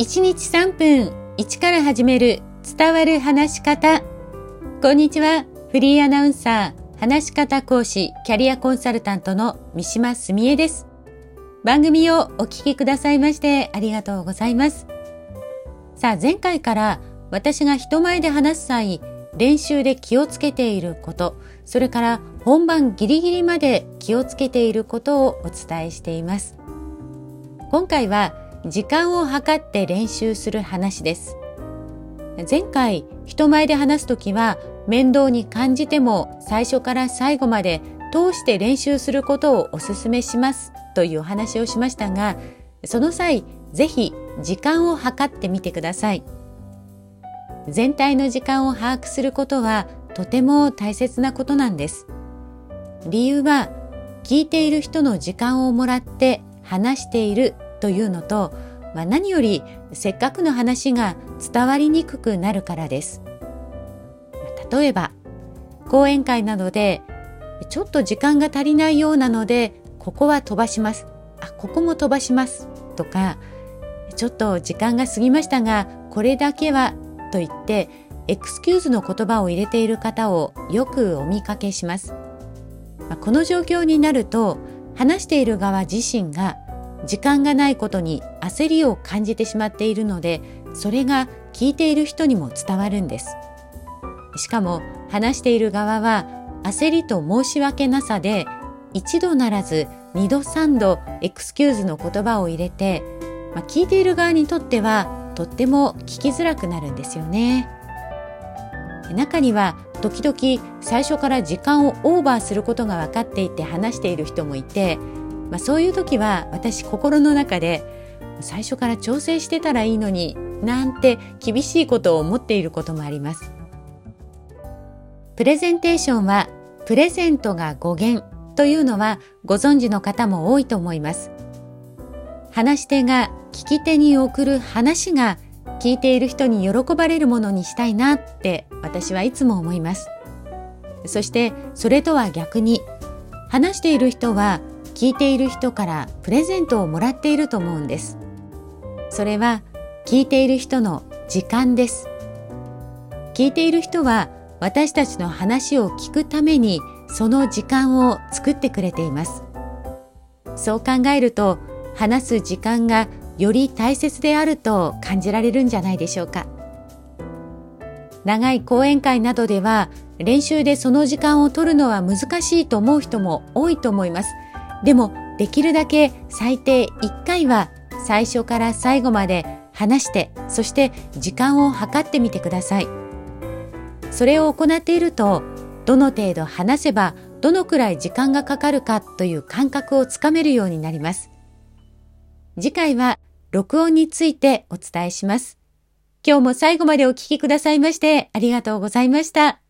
1日3分1から始める伝わる話し方。こんにちは。フリーアナウンサー、話し方講師、キャリアコンサルタントの三島澄江です。番組をお聞きくださいましてありがとうございます。さあ、前回から私が人前で話す際、練習で気をつけていること、それから本番ギリギリまで気をつけていることをお伝えしています。今回は時間を計って練習する話です。前回人前で話すときは面倒に感じても最初から最後まで通して練習することをお勧めしますというお話をしましたがその際ぜひ時間を計ってみてください全体の時間を把握することはとても大切なことなんです理由は聞いている人の時間をもらって話しているというのと、まあ、何よりせっかくの話が伝わりにくくなるからです。例えば講演会などでちょっと時間が足りないようなのでここは飛ばしますあここも飛ばしますとかちょっと時間が過ぎましたがこれだけはと言ってエクスキューズの言葉を入れている方をよくお見かけします。この状況になると話している側自身が時間がないことに焦りを感じてしまっているのでそれが聞いている人にも伝わるんです。しかも話している側は焦りと申し訳なさで一度ならず二度三度エクスキューズの言葉を入れて、まあ、聞いている側にとってはとっても聞きづらくなるんですよね。中には時々最初から時間をオーバーすることが分かっていて話している人もいてまあ、そういう時は私心の中で最初から調整してたらいいのになんて厳しいことを思っていることもあります。プレゼンテーションはプレゼントが語源というのはご存知の方も多いと思います。話し手が聞き手に送る話が聞いている人に喜ばれるものにしたいなって私はいつも思います。そしてそれとは逆に話している人は聞いている人からプレゼントをもらっていると思うんです。それは聞いている人の時間です。聞いている人は私たちの話を聞くためにその時間を作ってくれています。そう考えると話す時間がより大切であると感じられるんじゃないでしょうか。長い講演会などでは練習でその時間を取るのは難しいと思う人も多いと思います。でもできるだけ最低1回は最初から最後まで話してそして時間を計ってみてください。それを行っているとどの程度話せばどのくらい時間がかかるかという感覚をつかめるようになります。次回は録音についてお伝えします。今日も最後までお聞きくださいましてありがとうございました。